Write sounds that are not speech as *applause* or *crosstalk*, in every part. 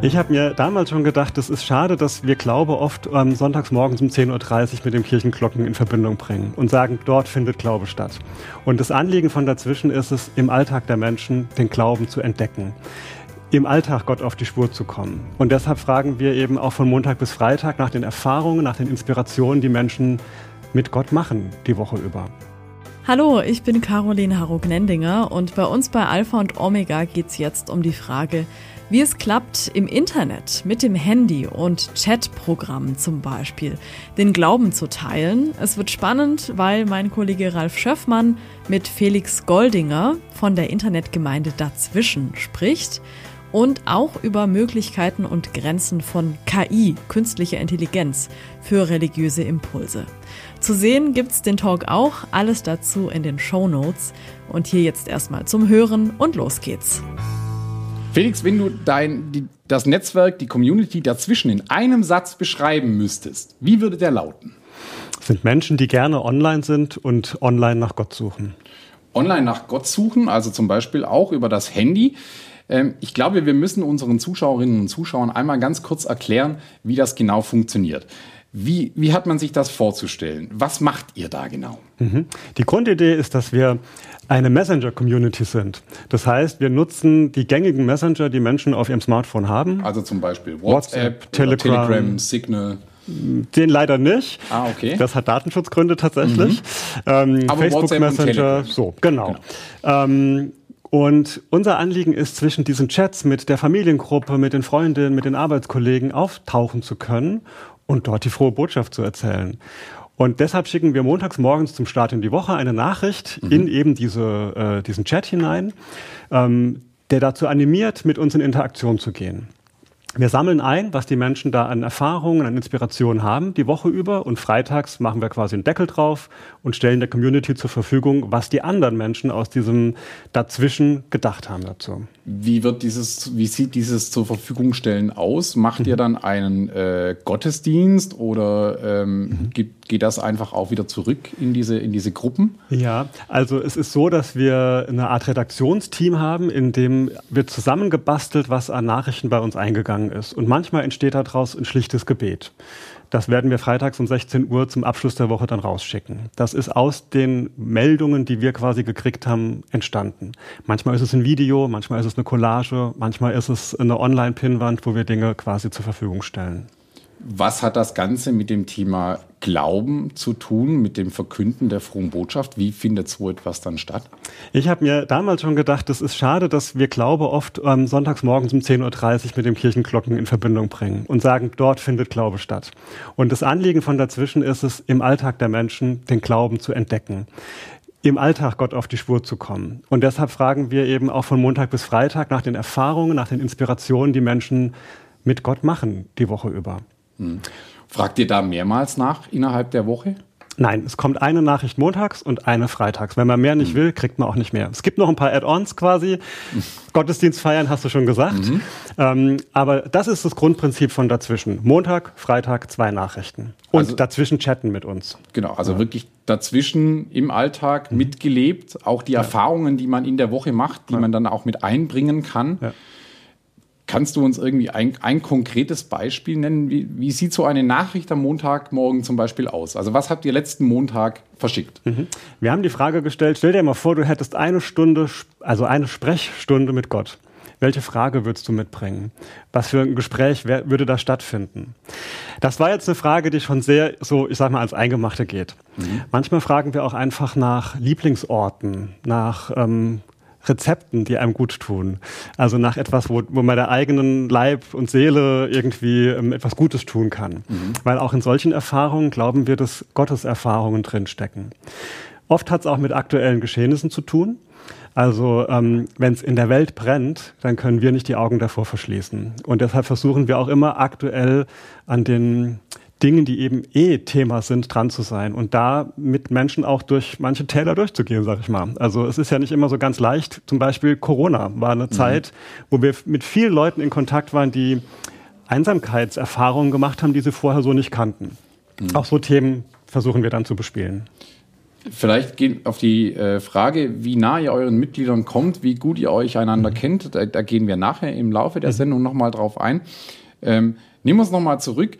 Ich habe mir damals schon gedacht, es ist schade, dass wir Glaube oft ähm, sonntags morgens um 10.30 Uhr mit den Kirchenglocken in Verbindung bringen und sagen, dort findet Glaube statt. Und das Anliegen von dazwischen ist es, im Alltag der Menschen den Glauben zu entdecken im Alltag Gott auf die Spur zu kommen. Und deshalb fragen wir eben auch von Montag bis Freitag nach den Erfahrungen, nach den Inspirationen, die Menschen mit Gott machen die Woche über. Hallo, ich bin Caroline Harro-Gnendinger und bei uns bei Alpha und Omega geht es jetzt um die Frage, wie es klappt, im Internet mit dem Handy und Chatprogrammen zum Beispiel den Glauben zu teilen. Es wird spannend, weil mein Kollege Ralf Schöffmann mit Felix Goldinger von der Internetgemeinde Dazwischen spricht und auch über Möglichkeiten und Grenzen von KI, künstlicher Intelligenz, für religiöse Impulse. Zu sehen gibt's den Talk auch, alles dazu in den Show Notes. Und hier jetzt erstmal zum Hören und los geht's. Felix, wenn du dein, die, das Netzwerk, die Community dazwischen in einem Satz beschreiben müsstest, wie würde der lauten? Das sind Menschen, die gerne online sind und online nach Gott suchen. Online nach Gott suchen, also zum Beispiel auch über das Handy. Ähm, ich glaube, wir müssen unseren Zuschauerinnen und Zuschauern einmal ganz kurz erklären, wie das genau funktioniert. Wie, wie hat man sich das vorzustellen? Was macht ihr da genau? Mhm. Die Grundidee ist, dass wir eine Messenger-Community sind. Das heißt, wir nutzen die gängigen Messenger, die Menschen auf ihrem Smartphone haben. Also zum Beispiel WhatsApp, WhatsApp Telegram, Telegram, Signal. Den leider nicht. Ah, okay. Das hat Datenschutzgründe tatsächlich. Mhm. Ähm, Facebook WhatsApp Messenger, so, genau. genau. Ähm, und unser Anliegen ist, zwischen diesen Chats mit der Familiengruppe, mit den Freundinnen, mit den Arbeitskollegen auftauchen zu können und dort die frohe Botschaft zu erzählen. Und deshalb schicken wir montags morgens zum Start in die Woche eine Nachricht mhm. in eben diese, äh, diesen Chat hinein, ähm, der dazu animiert, mit uns in Interaktion zu gehen. Wir sammeln ein, was die Menschen da an Erfahrungen, an Inspirationen haben, die Woche über. Und freitags machen wir quasi einen Deckel drauf und stellen der Community zur Verfügung, was die anderen Menschen aus diesem Dazwischen gedacht haben dazu. Wie wird dieses, wie sieht dieses zur Verfügung stellen aus? Macht ihr mhm. dann einen äh, Gottesdienst oder ähm, mhm. geht, geht das einfach auch wieder zurück in diese, in diese Gruppen? Ja, also es ist so, dass wir eine Art Redaktionsteam haben, in dem wird zusammengebastelt, was an Nachrichten bei uns eingegangen ist. Und manchmal entsteht daraus ein schlichtes Gebet. Das werden wir freitags um 16 Uhr zum Abschluss der Woche dann rausschicken. Das ist aus den Meldungen, die wir quasi gekriegt haben, entstanden. Manchmal ist es ein Video, manchmal ist es eine Collage, manchmal ist es eine Online-Pinnwand, wo wir Dinge quasi zur Verfügung stellen. Was hat das Ganze mit dem Thema Glauben zu tun, mit dem Verkünden der frohen Botschaft? Wie findet so etwas dann statt? Ich habe mir damals schon gedacht, es ist schade, dass wir Glaube oft ähm, sonntags morgens um 10.30 Uhr mit den Kirchenglocken in Verbindung bringen und sagen, dort findet Glaube statt. Und das Anliegen von dazwischen ist es, im Alltag der Menschen den Glauben zu entdecken im Alltag Gott auf die Spur zu kommen. Und deshalb fragen wir eben auch von Montag bis Freitag nach den Erfahrungen, nach den Inspirationen, die Menschen mit Gott machen die Woche über. Hm. Fragt ihr da mehrmals nach innerhalb der Woche? Nein, es kommt eine Nachricht montags und eine freitags. Wenn man mehr nicht mhm. will, kriegt man auch nicht mehr. Es gibt noch ein paar Add-ons quasi. Mhm. *laughs* Gottesdienst feiern hast du schon gesagt. Mhm. Ähm, aber das ist das Grundprinzip von dazwischen. Montag, Freitag, zwei Nachrichten. Und also, dazwischen chatten mit uns. Genau, also ja. wirklich dazwischen im Alltag mhm. mitgelebt. Auch die ja. Erfahrungen, die man in der Woche macht, die ja. man dann auch mit einbringen kann. Kannst du uns irgendwie ein, ein konkretes Beispiel nennen? Wie, wie, sieht so eine Nachricht am Montagmorgen zum Beispiel aus? Also was habt ihr letzten Montag verschickt? Mhm. Wir haben die Frage gestellt, stell dir mal vor, du hättest eine Stunde, also eine Sprechstunde mit Gott. Welche Frage würdest du mitbringen? Was für ein Gespräch wär, würde da stattfinden? Das war jetzt eine Frage, die schon sehr so, ich sag mal, als Eingemachte geht. Mhm. Manchmal fragen wir auch einfach nach Lieblingsorten, nach ähm, Rezepten, die einem gut tun. Also nach etwas, wo, wo man der eigenen Leib und Seele irgendwie ähm, etwas Gutes tun kann. Mhm. Weil auch in solchen Erfahrungen glauben wir, dass Gottes Erfahrungen drinstecken. Oft hat es auch mit aktuellen Geschehnissen zu tun. Also ähm, wenn es in der Welt brennt, dann können wir nicht die Augen davor verschließen. Und deshalb versuchen wir auch immer aktuell an den Dingen, die eben eh Thema sind, dran zu sein und da mit Menschen auch durch manche Täler durchzugehen, sag ich mal. Also es ist ja nicht immer so ganz leicht. Zum Beispiel Corona war eine mhm. Zeit, wo wir mit vielen Leuten in Kontakt waren, die Einsamkeitserfahrungen gemacht haben, die sie vorher so nicht kannten. Mhm. Auch so Themen versuchen wir dann zu bespielen. Vielleicht gehen auf die äh, Frage, wie nah ihr euren Mitgliedern kommt, wie gut ihr euch einander mhm. kennt. Da, da, gehen wir nachher im Laufe der mhm. Sendung nochmal drauf ein. Ähm, nehmen wir uns nochmal zurück.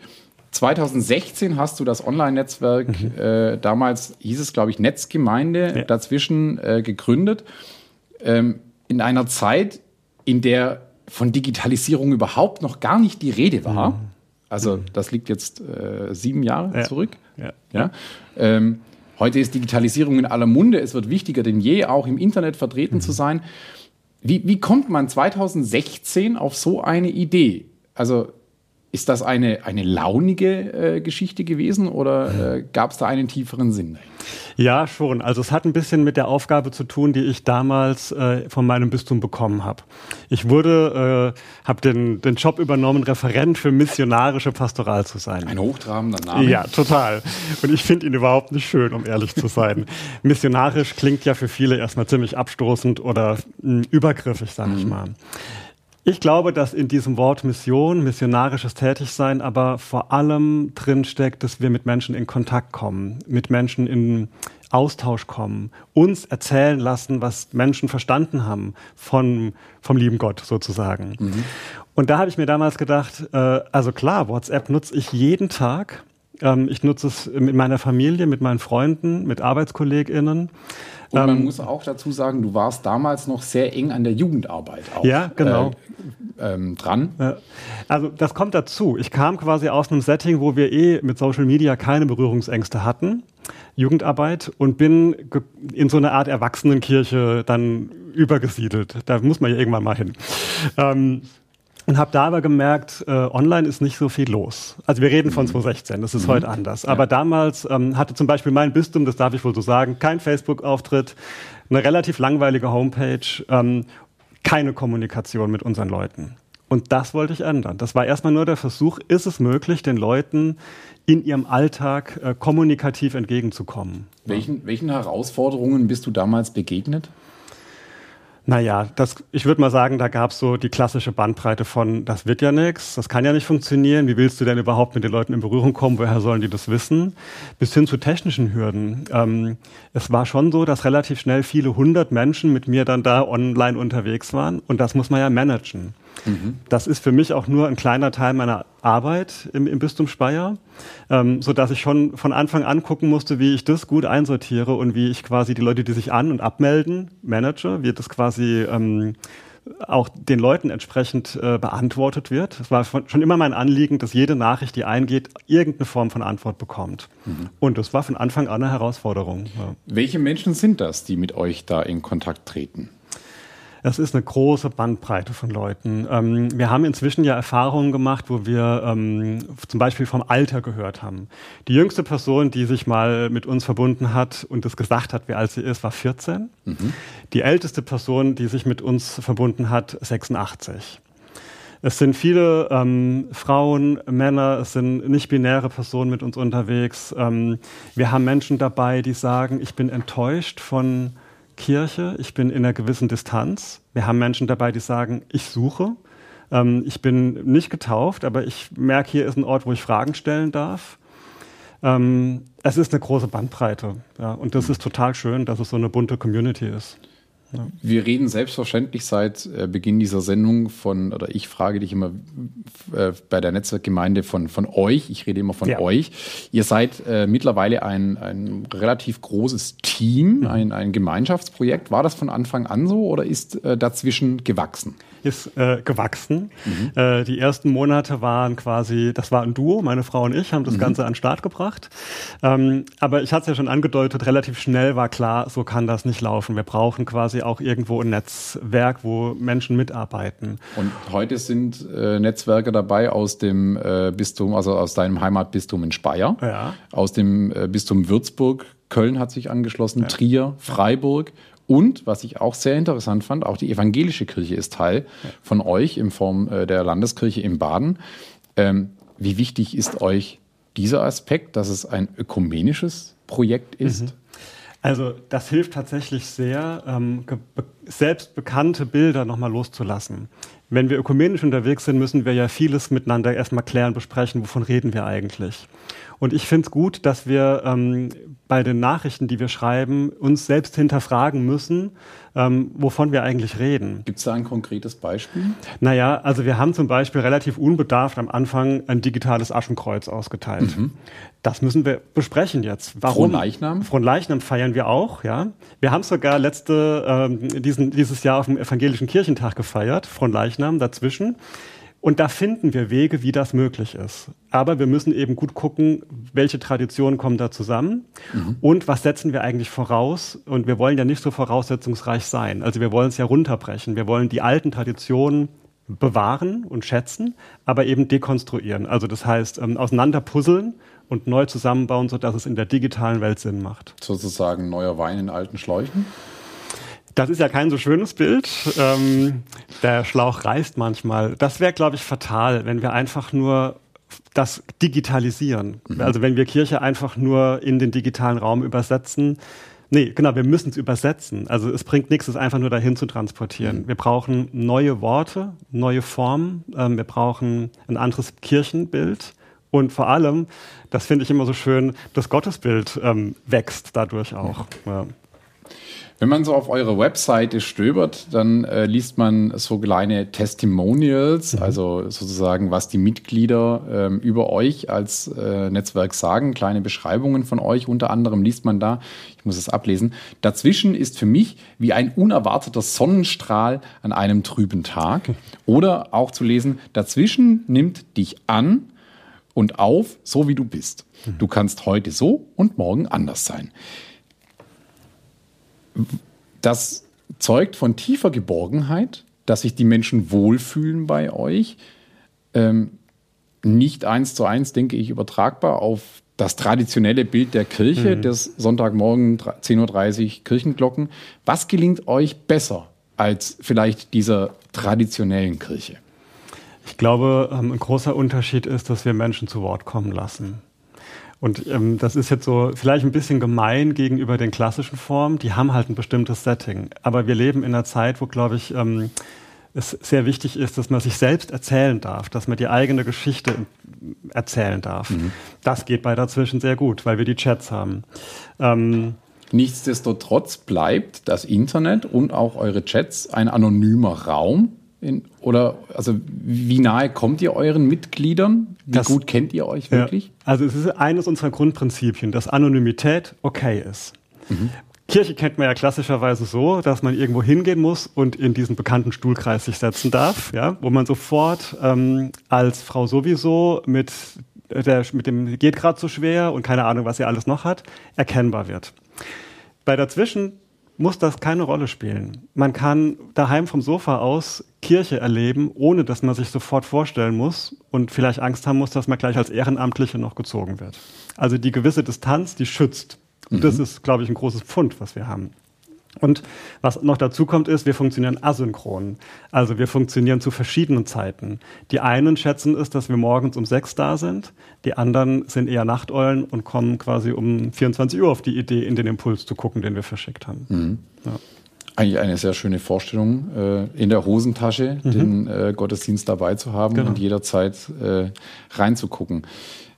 2016 hast du das Online-Netzwerk, mhm. äh, damals hieß es, glaube ich, Netzgemeinde, ja. dazwischen äh, gegründet. Ähm, in einer Zeit, in der von Digitalisierung überhaupt noch gar nicht die Rede war. Mhm. Also das liegt jetzt äh, sieben Jahre ja. zurück. Ja. ja? Ähm, heute ist Digitalisierung in aller Munde. Es wird wichtiger denn je, auch im Internet vertreten mhm. zu sein. Wie, wie kommt man 2016 auf so eine Idee? Also ist das eine, eine launige äh, Geschichte gewesen oder äh, gab es da einen tieferen Sinn? Ja, schon. Also es hat ein bisschen mit der Aufgabe zu tun, die ich damals äh, von meinem Bistum bekommen habe. Ich wurde, äh, habe den, den Job übernommen, Referent für missionarische Pastoral zu sein. Ein hochtrabender Name. Ja, total. Und ich finde ihn überhaupt nicht schön, um ehrlich zu sein. *laughs* Missionarisch klingt ja für viele erstmal ziemlich abstoßend oder mh, hm, übergriffig, sag mhm. ich mal. Ich glaube, dass in diesem Wort Mission, missionarisches Tätigsein, aber vor allem drin steckt, dass wir mit Menschen in Kontakt kommen, mit Menschen in Austausch kommen, uns erzählen lassen, was Menschen verstanden haben von, vom lieben Gott sozusagen. Mhm. Und da habe ich mir damals gedacht, äh, also klar, WhatsApp nutze ich jeden Tag. Ähm, ich nutze es mit meiner Familie, mit meinen Freunden, mit ArbeitskollegInnen. Und man ähm, muss auch dazu sagen, du warst damals noch sehr eng an der Jugendarbeit auch, ja, genau. Äh, ähm, dran. Ja. Also das kommt dazu. Ich kam quasi aus einem Setting, wo wir eh mit Social Media keine Berührungsängste hatten. Jugendarbeit und bin in so eine Art Erwachsenenkirche dann übergesiedelt. Da muss man ja irgendwann mal hin. Ähm, und habe da aber gemerkt, äh, online ist nicht so viel los. Also wir reden von 2016, mhm. das ist mhm. heute anders. Aber ja. damals ähm, hatte zum Beispiel mein Bistum, das darf ich wohl so sagen, kein Facebook-Auftritt, eine relativ langweilige Homepage, ähm, keine Kommunikation mit unseren Leuten. Und das wollte ich ändern. Das war erstmal nur der Versuch, ist es möglich, den Leuten in ihrem Alltag äh, kommunikativ entgegenzukommen. Welchen, welchen Herausforderungen bist du damals begegnet? Naja, das, ich würde mal sagen, da gab es so die klassische Bandbreite von, das wird ja nichts, das kann ja nicht funktionieren, wie willst du denn überhaupt mit den Leuten in Berührung kommen, woher sollen die das wissen, bis hin zu technischen Hürden. Ähm, es war schon so, dass relativ schnell viele hundert Menschen mit mir dann da online unterwegs waren und das muss man ja managen. Mhm. Das ist für mich auch nur ein kleiner Teil meiner Arbeit im, im Bistum Speyer, ähm, so dass ich schon von Anfang an gucken musste, wie ich das gut einsortiere und wie ich quasi die Leute, die sich an- und abmelden, manage, wie das quasi ähm, auch den Leuten entsprechend äh, beantwortet wird. Es war schon immer mein Anliegen, dass jede Nachricht, die eingeht, irgendeine Form von Antwort bekommt. Mhm. Und das war von Anfang an eine Herausforderung. Ja. Welche Menschen sind das, die mit euch da in Kontakt treten? Es ist eine große Bandbreite von Leuten. Ähm, wir haben inzwischen ja Erfahrungen gemacht, wo wir ähm, zum Beispiel vom Alter gehört haben. Die jüngste Person, die sich mal mit uns verbunden hat und es gesagt hat, wie alt sie ist, war 14. Mhm. Die älteste Person, die sich mit uns verbunden hat, 86. Es sind viele ähm, Frauen, Männer, es sind nicht-binäre Personen mit uns unterwegs. Ähm, wir haben Menschen dabei, die sagen, ich bin enttäuscht von Kirche, ich bin in einer gewissen Distanz. Wir haben Menschen dabei, die sagen, ich suche. Ähm, ich bin nicht getauft, aber ich merke, hier ist ein Ort, wo ich Fragen stellen darf. Ähm, es ist eine große Bandbreite. Ja, und das ist total schön, dass es so eine bunte Community ist. Ja. Wir reden selbstverständlich seit äh, Beginn dieser Sendung von, oder ich frage dich immer äh, bei der Netzwerkgemeinde von, von euch. Ich rede immer von ja. euch. Ihr seid äh, mittlerweile ein, ein relativ großes Team, mhm. ein, ein Gemeinschaftsprojekt. War das von Anfang an so oder ist äh, dazwischen gewachsen? ist äh, gewachsen. Mhm. Die ersten Monate waren quasi, das war ein Duo, meine Frau und ich haben das mhm. Ganze an den Start gebracht. Ähm, aber ich hatte es ja schon angedeutet, relativ schnell war klar, so kann das nicht laufen. Wir brauchen quasi auch irgendwo ein Netzwerk, wo Menschen mitarbeiten. Und heute sind äh, Netzwerke dabei aus dem äh, Bistum, also aus deinem Heimatbistum in Speyer, ja. aus dem äh, Bistum Würzburg, Köln hat sich angeschlossen, ja. Trier, Freiburg und was ich auch sehr interessant fand, auch die evangelische Kirche ist Teil von euch in Form äh, der Landeskirche in Baden. Ähm, wie wichtig ist euch dieser Aspekt, dass es ein ökumenisches Projekt ist? Mhm. Also das hilft tatsächlich sehr. Ähm, selbst bekannte Bilder nochmal loszulassen. Wenn wir ökumenisch unterwegs sind, müssen wir ja vieles miteinander erstmal klären, besprechen, wovon reden wir eigentlich. Und ich finde es gut, dass wir ähm, bei den Nachrichten, die wir schreiben, uns selbst hinterfragen müssen, ähm, wovon wir eigentlich reden. Gibt es da ein konkretes Beispiel? Naja, also wir haben zum Beispiel relativ unbedarft am Anfang ein digitales Aschenkreuz ausgeteilt. Mhm. Das müssen wir besprechen jetzt. Warum? Fronleichnam? Fronleichnam feiern wir auch, ja. Wir haben sogar letzte, ähm, diesen, dieses Jahr auf dem Evangelischen Kirchentag gefeiert, Fronleichnam dazwischen. Und da finden wir Wege, wie das möglich ist. Aber wir müssen eben gut gucken, welche Traditionen kommen da zusammen mhm. und was setzen wir eigentlich voraus. Und wir wollen ja nicht so voraussetzungsreich sein. Also wir wollen es ja runterbrechen. Wir wollen die alten Traditionen bewahren und schätzen, aber eben dekonstruieren. Also das heißt, ähm, auseinanderpuzzeln und neu zusammenbauen, sodass es in der digitalen Welt Sinn macht. Sozusagen neuer Wein in alten Schläuchen? Das ist ja kein so schönes Bild. Ähm, der Schlauch reißt manchmal. Das wäre, glaube ich, fatal, wenn wir einfach nur das digitalisieren. Mhm. Also wenn wir Kirche einfach nur in den digitalen Raum übersetzen. Nee, genau, wir müssen es übersetzen. Also es bringt nichts, es einfach nur dahin zu transportieren. Mhm. Wir brauchen neue Worte, neue Formen. Ähm, wir brauchen ein anderes Kirchenbild. Und vor allem, das finde ich immer so schön, das Gottesbild ähm, wächst dadurch auch. Mhm. Ja. Wenn man so auf eure Webseite stöbert, dann äh, liest man so kleine Testimonials, mhm. also sozusagen, was die Mitglieder ähm, über euch als äh, Netzwerk sagen, kleine Beschreibungen von euch. Unter anderem liest man da, ich muss es ablesen, dazwischen ist für mich wie ein unerwarteter Sonnenstrahl an einem trüben Tag. *laughs* Oder auch zu lesen, dazwischen nimmt dich an und auf, so wie du bist. Mhm. Du kannst heute so und morgen anders sein das zeugt von tiefer Geborgenheit, dass sich die Menschen wohlfühlen bei euch. Ähm, nicht eins zu eins, denke ich, übertragbar auf das traditionelle Bild der Kirche, mhm. des Sonntagmorgen 10.30 Uhr Kirchenglocken. Was gelingt euch besser als vielleicht dieser traditionellen Kirche? Ich glaube, ähm, ein großer Unterschied ist, dass wir Menschen zu Wort kommen lassen. Und ähm, das ist jetzt so vielleicht ein bisschen gemein gegenüber den klassischen Formen. Die haben halt ein bestimmtes Setting. Aber wir leben in einer Zeit, wo, glaube ich, ähm, es sehr wichtig ist, dass man sich selbst erzählen darf, dass man die eigene Geschichte erzählen darf. Mhm. Das geht bei dazwischen sehr gut, weil wir die Chats haben. Ähm, Nichtsdestotrotz bleibt das Internet und auch eure Chats ein anonymer Raum, in, oder also wie nahe kommt ihr euren Mitgliedern? Wie das, gut kennt ihr euch wirklich? Ja, also es ist eines unserer Grundprinzipien, dass Anonymität okay ist. Mhm. Kirche kennt man ja klassischerweise so, dass man irgendwo hingehen muss und in diesen bekannten Stuhlkreis sich setzen darf, ja, wo man sofort ähm, als Frau sowieso mit, der, mit dem geht gerade so schwer und keine Ahnung, was sie alles noch hat, erkennbar wird. Bei dazwischen muss das keine Rolle spielen. Man kann daheim vom Sofa aus Kirche erleben, ohne dass man sich sofort vorstellen muss und vielleicht Angst haben muss, dass man gleich als Ehrenamtliche noch gezogen wird. Also die gewisse Distanz, die schützt. Und mhm. das ist, glaube ich, ein großes Pfund, was wir haben. Und was noch dazu kommt, ist, wir funktionieren asynchron. Also wir funktionieren zu verschiedenen Zeiten. Die einen schätzen es, dass wir morgens um sechs da sind. Die anderen sind eher Nachteulen und kommen quasi um 24 Uhr auf die Idee, in den Impuls zu gucken, den wir verschickt haben. Mhm. Ja. Eigentlich eine sehr schöne Vorstellung, äh, in der Hosentasche mhm. den äh, Gottesdienst dabei zu haben genau. und jederzeit äh, reinzugucken.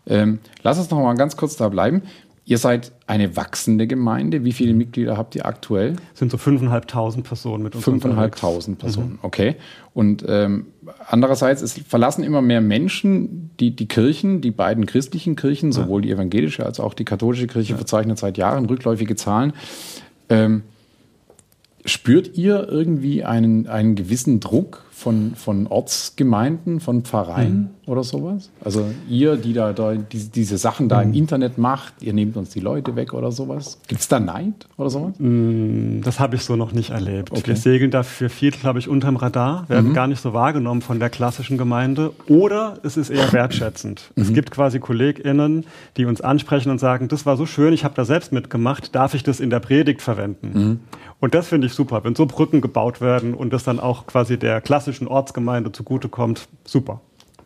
Ähm, lass uns noch mal ganz kurz da bleiben. Ihr seid eine wachsende Gemeinde. Wie viele Mitglieder habt ihr aktuell? Sind so 5.500 Personen mit uns. 5.500 Personen, mhm. okay. Und ähm, andererseits, es verlassen immer mehr Menschen die, die Kirchen, die beiden christlichen Kirchen, sowohl die evangelische als auch die katholische Kirche, ja. verzeichnet seit Jahren rückläufige Zahlen. Ähm, spürt ihr irgendwie einen, einen gewissen Druck von, von Ortsgemeinden, von Pfarreien mhm. oder sowas? Also ihr, die da, da diese, diese Sachen da mhm. im Internet macht, ihr nehmt uns die Leute weg oder sowas? Gibt es da Neid oder sowas? Mhm, das habe ich so noch nicht erlebt. Okay. Wir segeln dafür viel, glaube ich, unterm Radar, werden mhm. gar nicht so wahrgenommen von der klassischen Gemeinde oder es ist eher wertschätzend. Es mhm. gibt quasi KollegInnen, die uns ansprechen und sagen, das war so schön, ich habe da selbst mitgemacht, darf ich das in der Predigt verwenden? Mhm. Und das finde ich super, wenn so Brücken gebaut werden und das dann auch quasi der klassischen Ortsgemeinde zugutekommt. Super.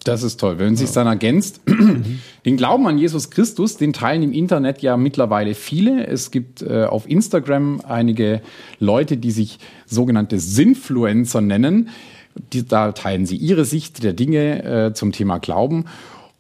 Das ist toll, wenn sich dann ergänzt. *clears throat* Den Glauben an Jesus Christus, den teilen im Internet ja mittlerweile viele. Es gibt äh, auf Instagram einige Leute, die sich sogenannte Sinfluencer nennen. Die, da teilen sie ihre Sicht der Dinge äh, zum Thema Glauben.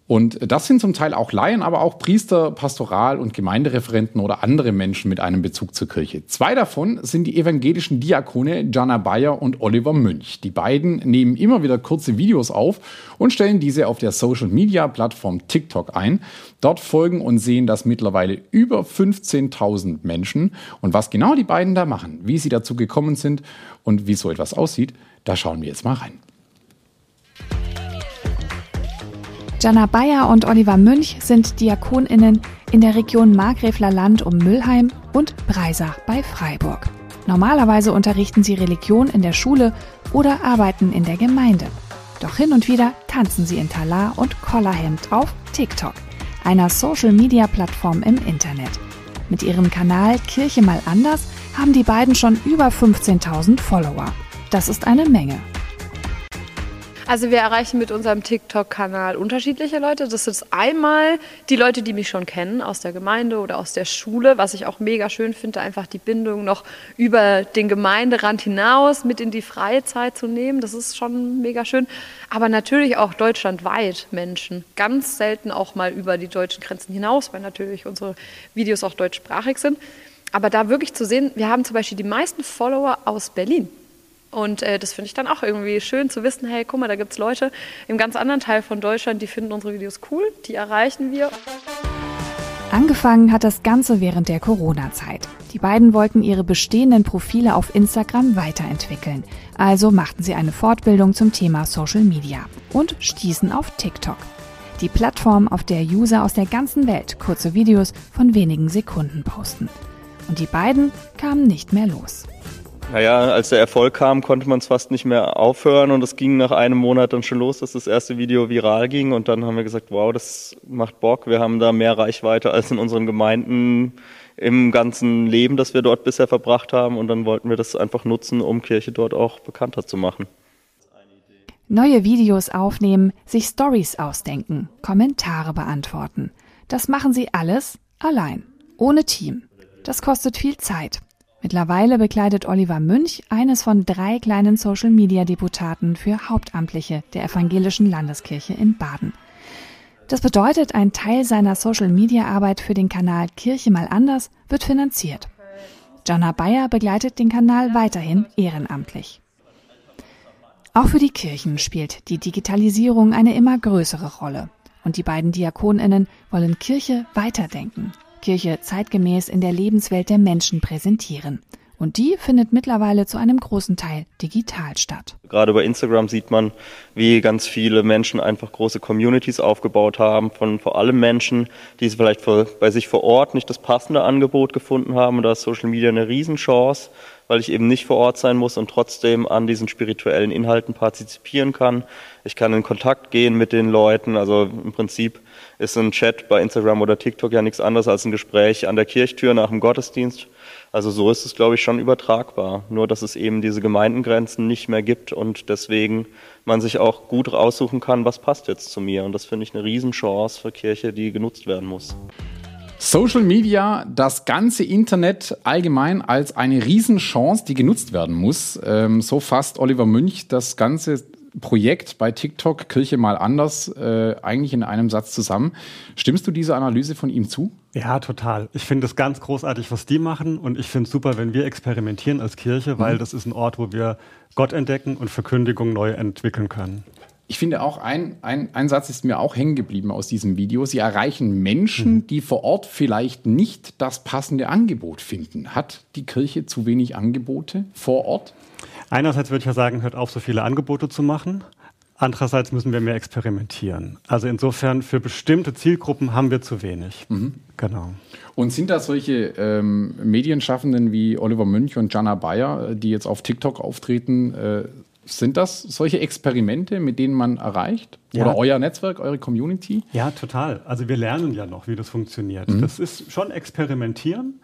Und das sind zum Teil auch Laien, aber auch Priester, Pastoral- und Gemeindereferenten oder andere Menschen mit einem Bezug zur Kirche. Zwei davon sind die evangelischen Diakone Jana Bayer und Oliver Münch. Die beiden nehmen immer wieder kurze Videos auf und stellen diese auf der Social-Media-Plattform TikTok ein. Dort folgen und sehen das mittlerweile über 15.000 Menschen. Und was genau die beiden da machen, wie sie dazu gekommen sind und wie so etwas aussieht, da schauen wir jetzt mal rein. Jana Bayer und Oliver Münch sind DiakonInnen in der Region Markgräfler Land um Müllheim und Breisach bei Freiburg. Normalerweise unterrichten sie Religion in der Schule oder arbeiten in der Gemeinde. Doch hin und wieder tanzen sie in Talar und Collarhemd auf TikTok, einer Social-Media-Plattform im Internet. Mit ihrem Kanal Kirche mal anders haben die beiden schon über 15.000 Follower. Das ist eine Menge. Also wir erreichen mit unserem TikTok-Kanal unterschiedliche Leute. Das ist einmal die Leute, die mich schon kennen aus der Gemeinde oder aus der Schule, was ich auch mega schön finde, einfach die Bindung noch über den Gemeinderand hinaus mit in die freie Zeit zu nehmen. Das ist schon mega schön. Aber natürlich auch deutschlandweit Menschen. Ganz selten auch mal über die deutschen Grenzen hinaus, weil natürlich unsere Videos auch deutschsprachig sind. Aber da wirklich zu sehen, wir haben zum Beispiel die meisten Follower aus Berlin. Und äh, das finde ich dann auch irgendwie schön zu wissen, hey, guck mal, da gibt es Leute im ganz anderen Teil von Deutschland, die finden unsere Videos cool, die erreichen wir. Angefangen hat das Ganze während der Corona-Zeit. Die beiden wollten ihre bestehenden Profile auf Instagram weiterentwickeln. Also machten sie eine Fortbildung zum Thema Social Media und stießen auf TikTok. Die Plattform, auf der User aus der ganzen Welt kurze Videos von wenigen Sekunden posten. Und die beiden kamen nicht mehr los. Naja, als der Erfolg kam, konnte man es fast nicht mehr aufhören und es ging nach einem Monat dann schon los, dass das erste Video viral ging und dann haben wir gesagt, wow, das macht Bock, wir haben da mehr Reichweite als in unseren Gemeinden im ganzen Leben, das wir dort bisher verbracht haben und dann wollten wir das einfach nutzen, um Kirche dort auch bekannter zu machen. Neue Videos aufnehmen, sich Stories ausdenken, Kommentare beantworten. Das machen sie alles allein, ohne Team. Das kostet viel Zeit. Mittlerweile bekleidet Oliver Münch eines von drei kleinen Social-Media-Deputaten für Hauptamtliche der Evangelischen Landeskirche in Baden. Das bedeutet, ein Teil seiner Social-Media-Arbeit für den Kanal Kirche mal anders wird finanziert. Jana Bayer begleitet den Kanal weiterhin ehrenamtlich. Auch für die Kirchen spielt die Digitalisierung eine immer größere Rolle. Und die beiden Diakoninnen wollen Kirche weiterdenken, Kirche zeitgemäß in der Lebenswelt der Menschen präsentieren. Und die findet mittlerweile zu einem großen Teil digital statt. Gerade bei Instagram sieht man, wie ganz viele Menschen einfach große Communities aufgebaut haben, von vor allem Menschen, die vielleicht bei sich vor Ort nicht das passende Angebot gefunden haben. Und da ist Social Media eine Riesenchance, weil ich eben nicht vor Ort sein muss und trotzdem an diesen spirituellen Inhalten partizipieren kann. Ich kann in Kontakt gehen mit den Leuten. Also im Prinzip ist ein Chat bei Instagram oder TikTok ja nichts anderes als ein Gespräch an der Kirchtür nach dem Gottesdienst. Also so ist es, glaube ich, schon übertragbar. Nur, dass es eben diese Gemeindengrenzen nicht mehr gibt und deswegen man sich auch gut raussuchen kann, was passt jetzt zu mir. Und das finde ich eine Riesenchance für Kirche, die genutzt werden muss. Social Media, das ganze Internet allgemein als eine Riesenchance, die genutzt werden muss. Ähm, so fasst Oliver Münch das ganze Projekt bei TikTok Kirche mal anders äh, eigentlich in einem Satz zusammen. Stimmst du dieser Analyse von ihm zu? Ja, total. Ich finde es ganz großartig, was die machen und ich finde es super, wenn wir experimentieren als Kirche, weil mhm. das ist ein Ort, wo wir Gott entdecken und Verkündigung neu entwickeln können. Ich finde auch, ein, ein, ein Satz ist mir auch hängen geblieben aus diesem Video. Sie erreichen Menschen, mhm. die vor Ort vielleicht nicht das passende Angebot finden. Hat die Kirche zu wenig Angebote vor Ort? Einerseits würde ich ja sagen, hört auf, so viele Angebote zu machen. Andererseits müssen wir mehr experimentieren. Also insofern für bestimmte Zielgruppen haben wir zu wenig. Mhm. Genau. Und sind da solche ähm, Medienschaffenden wie Oliver Münch und Jana Bayer, die jetzt auf TikTok auftreten, äh, Sind das solche Experimente, mit denen man erreicht? Oder ja. euer Netzwerk, eure Community? Ja, total. Also wir lernen ja noch, wie das funktioniert. Mhm. Das ist schon experimentieren.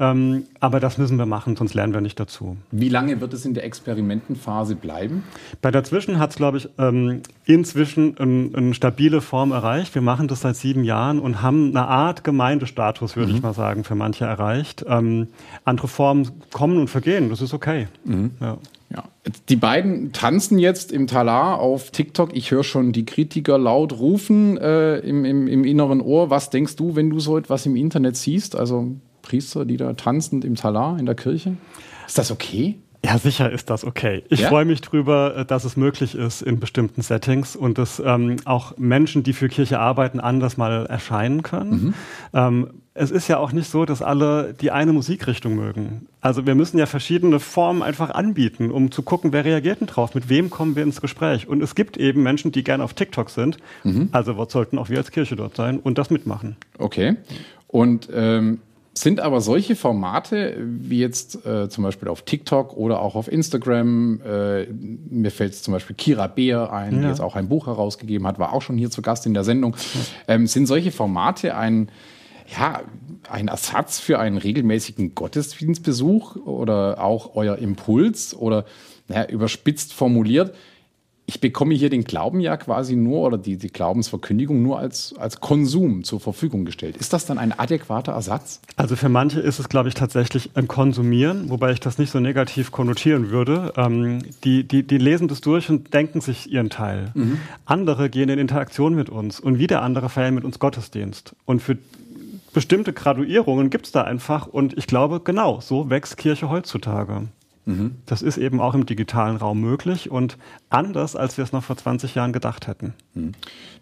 Ähm, aber das müssen wir machen, sonst lernen wir nicht dazu. Wie lange wird es in der Experimentenphase bleiben? Bei dazwischen hat es, glaube ich, ähm, inzwischen ein, eine stabile Form erreicht. Wir machen das seit sieben Jahren und haben eine Art Gemeindestatus, würde mhm. ich mal sagen, für manche erreicht. Ähm, andere Formen kommen und vergehen, das ist okay. Mhm. Ja. Ja. Die beiden tanzen jetzt im Talar auf TikTok. Ich höre schon die Kritiker laut rufen äh, im, im, im inneren Ohr. Was denkst du, wenn du so etwas im Internet siehst? Also Priester, die da tanzend im Talar in der Kirche. Ist das okay? Ja, sicher ist das okay. Ich ja? freue mich drüber, äh, dass es möglich ist in bestimmten Settings und dass ähm, auch Menschen, die für Kirche arbeiten, anders mal erscheinen können. Mhm. Ähm, es ist ja auch nicht so, dass alle die eine Musikrichtung mögen. Also wir müssen ja verschiedene Formen einfach anbieten, um zu gucken, wer reagiert denn drauf, mit wem kommen wir ins Gespräch. Und es gibt eben Menschen, die gerne auf TikTok sind. Mhm. Also sollten auch wir als Kirche dort sein und das mitmachen. Okay. Und ähm sind aber solche Formate, wie jetzt äh, zum Beispiel auf TikTok oder auch auf Instagram, äh, mir fällt zum Beispiel Kira Beer ein, ja. die jetzt auch ein Buch herausgegeben hat, war auch schon hier zu Gast in der Sendung, ähm, sind solche Formate ein, ja, ein Ersatz für einen regelmäßigen Gottesdienstbesuch oder auch euer Impuls oder naja, überspitzt formuliert, ich bekomme hier den Glauben ja quasi nur oder die, die Glaubensverkündigung nur als, als Konsum zur Verfügung gestellt. Ist das dann ein adäquater Ersatz? Also für manche ist es, glaube ich, tatsächlich ein Konsumieren, wobei ich das nicht so negativ konnotieren würde. Ähm, die, die, die lesen das durch und denken sich ihren Teil. Mhm. Andere gehen in Interaktion mit uns und wieder andere feiern mit uns Gottesdienst. Und für bestimmte Graduierungen gibt es da einfach und ich glaube, genau, so wächst Kirche heutzutage. Mhm. Das ist eben auch im digitalen Raum möglich und anders, als wir es noch vor 20 Jahren gedacht hätten.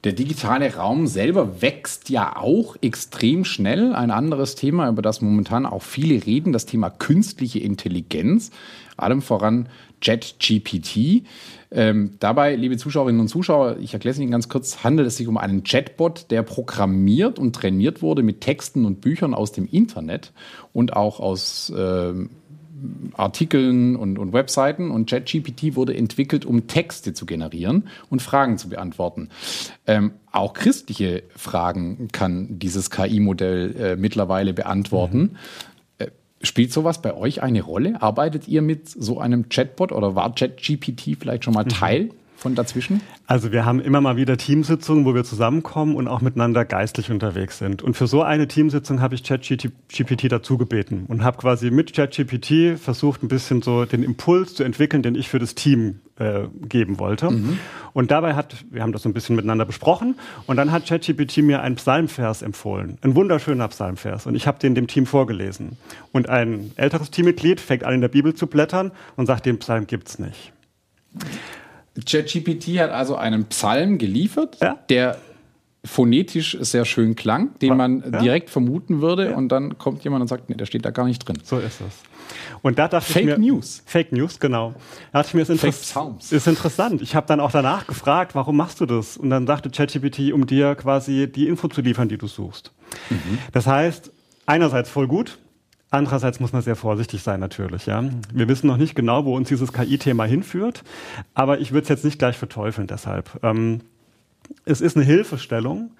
Der digitale Raum selber wächst ja auch extrem schnell. Ein anderes Thema, über das momentan auch viele reden, das Thema künstliche Intelligenz, allem voran JetGPT. Ähm, dabei, liebe Zuschauerinnen und Zuschauer, ich erkläre es Ihnen ganz kurz, handelt es sich um einen Chatbot, der programmiert und trainiert wurde mit Texten und Büchern aus dem Internet und auch aus äh, Artikeln und, und Webseiten und ChatGPT wurde entwickelt, um Texte zu generieren und Fragen zu beantworten. Ähm, auch christliche Fragen kann dieses KI-Modell äh, mittlerweile beantworten. Mhm. Äh, spielt sowas bei euch eine Rolle? Arbeitet ihr mit so einem Chatbot oder war ChatGPT vielleicht schon mal mhm. Teil von dazwischen? Also wir haben immer mal wieder Teamsitzungen, wo wir zusammenkommen und auch miteinander geistlich unterwegs sind. Und für so eine Teamsitzung habe ich ChatGPT dazu gebeten und habe quasi mit ChatGPT versucht, ein bisschen so den Impuls zu entwickeln, den ich für das Team äh, geben wollte. Mhm. Und dabei hat, wir haben das so ein bisschen miteinander besprochen und dann hat ChatGPT mir einen Psalmvers empfohlen, ein wunderschöner Psalmvers und ich habe den dem Team vorgelesen. Und ein älteres Teammitglied fängt an in der Bibel zu blättern und sagt, den Psalm gibt's nicht. ChatGPT hat also einen Psalm geliefert, ja. der phonetisch sehr schön klang, den man ja. direkt vermuten würde, ja. und dann kommt jemand und sagt, nee, der steht da gar nicht drin. So ist es. Und da dachte Fake ich mir, News. Fake News, genau. Da dachte ich mir, ist, Inter ist interessant. Ich habe dann auch danach gefragt, warum machst du das? Und dann sagte ChatGPT, um dir quasi die Info zu liefern, die du suchst. Mhm. Das heißt, einerseits voll gut, Andererseits muss man sehr vorsichtig sein natürlich. Ja. Wir wissen noch nicht genau, wo uns dieses KI-Thema hinführt, aber ich würde es jetzt nicht gleich verteufeln deshalb. Ähm, es ist eine Hilfestellung,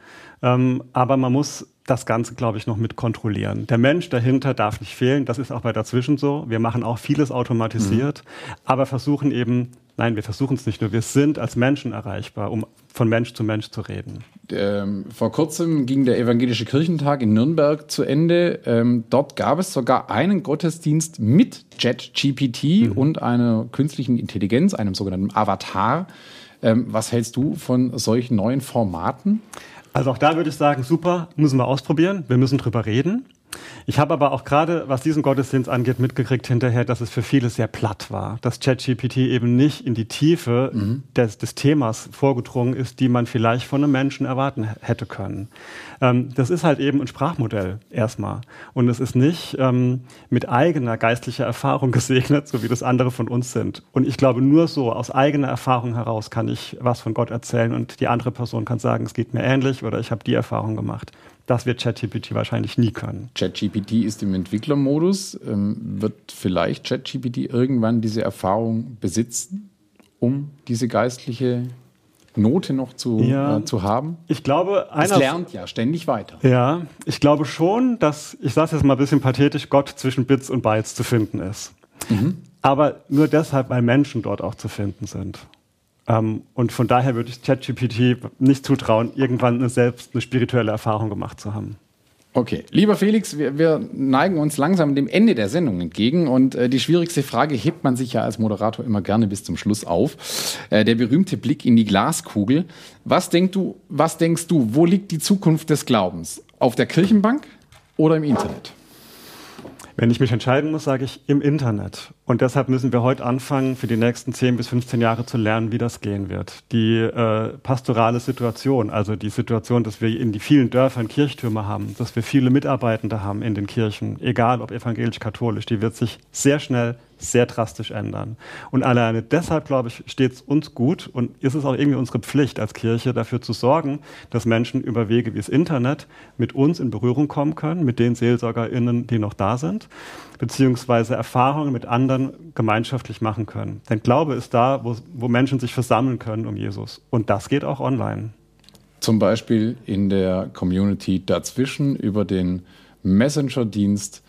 ähm, aber man muss das Ganze, glaube ich, noch mit kontrollieren. Der Mensch dahinter darf nicht fehlen. Das ist auch bei dazwischen so. Wir machen auch vieles automatisiert, mhm. aber versuchen eben, nein, wir versuchen es nicht nur, wir sind als Menschen erreichbar, um von Mensch zu Mensch zu reden. Ähm, vor kurzem ging der Evangelische Kirchentag in Nürnberg zu Ende. Ähm, dort gab es sogar einen Gottesdienst mit JetGPT mhm. und einer künstlichen Intelligenz, einem sogenannten Avatar. Ähm, was hältst du von solchen neuen Formaten? Also auch da würde ich sagen, super, müssen wir ausprobieren, wir müssen drüber reden. Ich habe aber auch gerade, was diesen Gottesdienst angeht, mitgekriegt hinterher, dass es für viele sehr platt war, dass ChatGPT eben nicht in die Tiefe mhm. des, des, Themas vorgedrungen ist, die man vielleicht von einem Menschen erwarten hätte können. Ähm, das ist halt eben ein Sprachmodell erstmal. Und es ist nicht ähm, mit eigener geistlicher Erfahrung *laughs* gesegnet, so wie das andere von uns sind. Und ich glaube, nur so aus eigener Erfahrung heraus kann ich was von Gott erzählen und die andere Person kann sagen, es geht mir ähnlich oder ich habe die Erfahrung gemacht. Das wird ChatGPT wahrscheinlich nie können. ChatGPT ist im Entwicklermodus. Ähm, wird vielleicht ChatGPT irgendwann diese Erfahrung besitzen? um diese geistliche Note noch zu, ja, äh, zu haben? Ich glaube, einer. Es lernt ja ständig weiter. Ja, ich glaube schon, dass, ich sage jetzt mal ein bisschen pathetisch, Gott zwischen Bits und Bytes zu finden ist. Mhm. Aber nur deshalb, weil Menschen dort auch zu finden sind. Ähm, und von daher würde ich ChatGPT nicht zutrauen, irgendwann selbst eine spirituelle Erfahrung gemacht zu haben. Okay, lieber Felix, wir, wir, neigen uns langsam dem Ende der Sendung entgegen und äh, die schwierigste Frage hebt man sich ja als Moderator immer gerne bis zum Schluss auf. Äh, der berühmte Blick in die Glaskugel. Was, denk du, was denkst du, wo liegt die Zukunft des Glaubens? Auf der Kirchenbank oder im Internet? Wenn ich mich entscheiden muss, sage ich im Internet. Und deshalb müssen wir heute anfangen, für die nächsten 10 bis 15 Jahre zu lernen, wie das gehen wird. Die äh, pastorale Situation, also die Situation, dass wir in die vielen Dörfern Kirchtürme haben, dass wir viele Mitarbeitende haben in den Kirchen, egal ob evangelisch-katholisch, die wird sich sehr schnell sehr drastisch ändern. Und alleine deshalb, glaube ich, steht es uns gut und ist es auch irgendwie unsere Pflicht als Kirche, dafür zu sorgen, dass Menschen über Wege wie das Internet mit uns in Berührung kommen können, mit den SeelsorgerInnen, die noch da sind, beziehungsweise Erfahrungen mit anderen gemeinschaftlich machen können. Denn Glaube ist da, wo, wo Menschen sich versammeln können um Jesus. Und das geht auch online. Zum Beispiel in der Community dazwischen über den Messenger-Dienst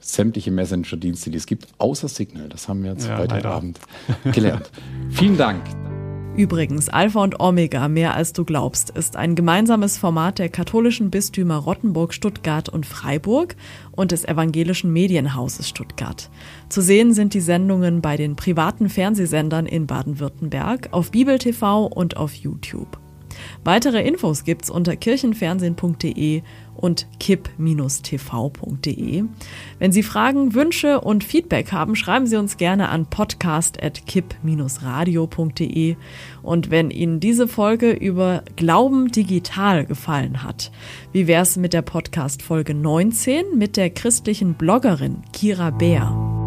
sämtliche Messenger-Dienste, die es gibt, außer Signal. Das haben wir jetzt ja, heute leider. Abend gelernt. *laughs* Vielen Dank. Übrigens, Alpha und Omega, mehr als du glaubst, ist ein gemeinsames Format der katholischen Bistümer Rottenburg, Stuttgart und Freiburg und des evangelischen Medienhauses Stuttgart. Zu sehen sind die Sendungen bei den privaten Fernsehsendern in Baden-Württemberg, auf Bibel TV und auf YouTube. Weitere Infos gibt's unter kirchenfernsehen.de und kipp-tv.de. Wenn Sie Fragen, Wünsche und Feedback haben, schreiben Sie uns gerne an podcast.kipp-radio.de. Und wenn Ihnen diese Folge über Glauben digital gefallen hat, wie wär's mit der Podcast Folge 19 mit der christlichen Bloggerin Kira Bär?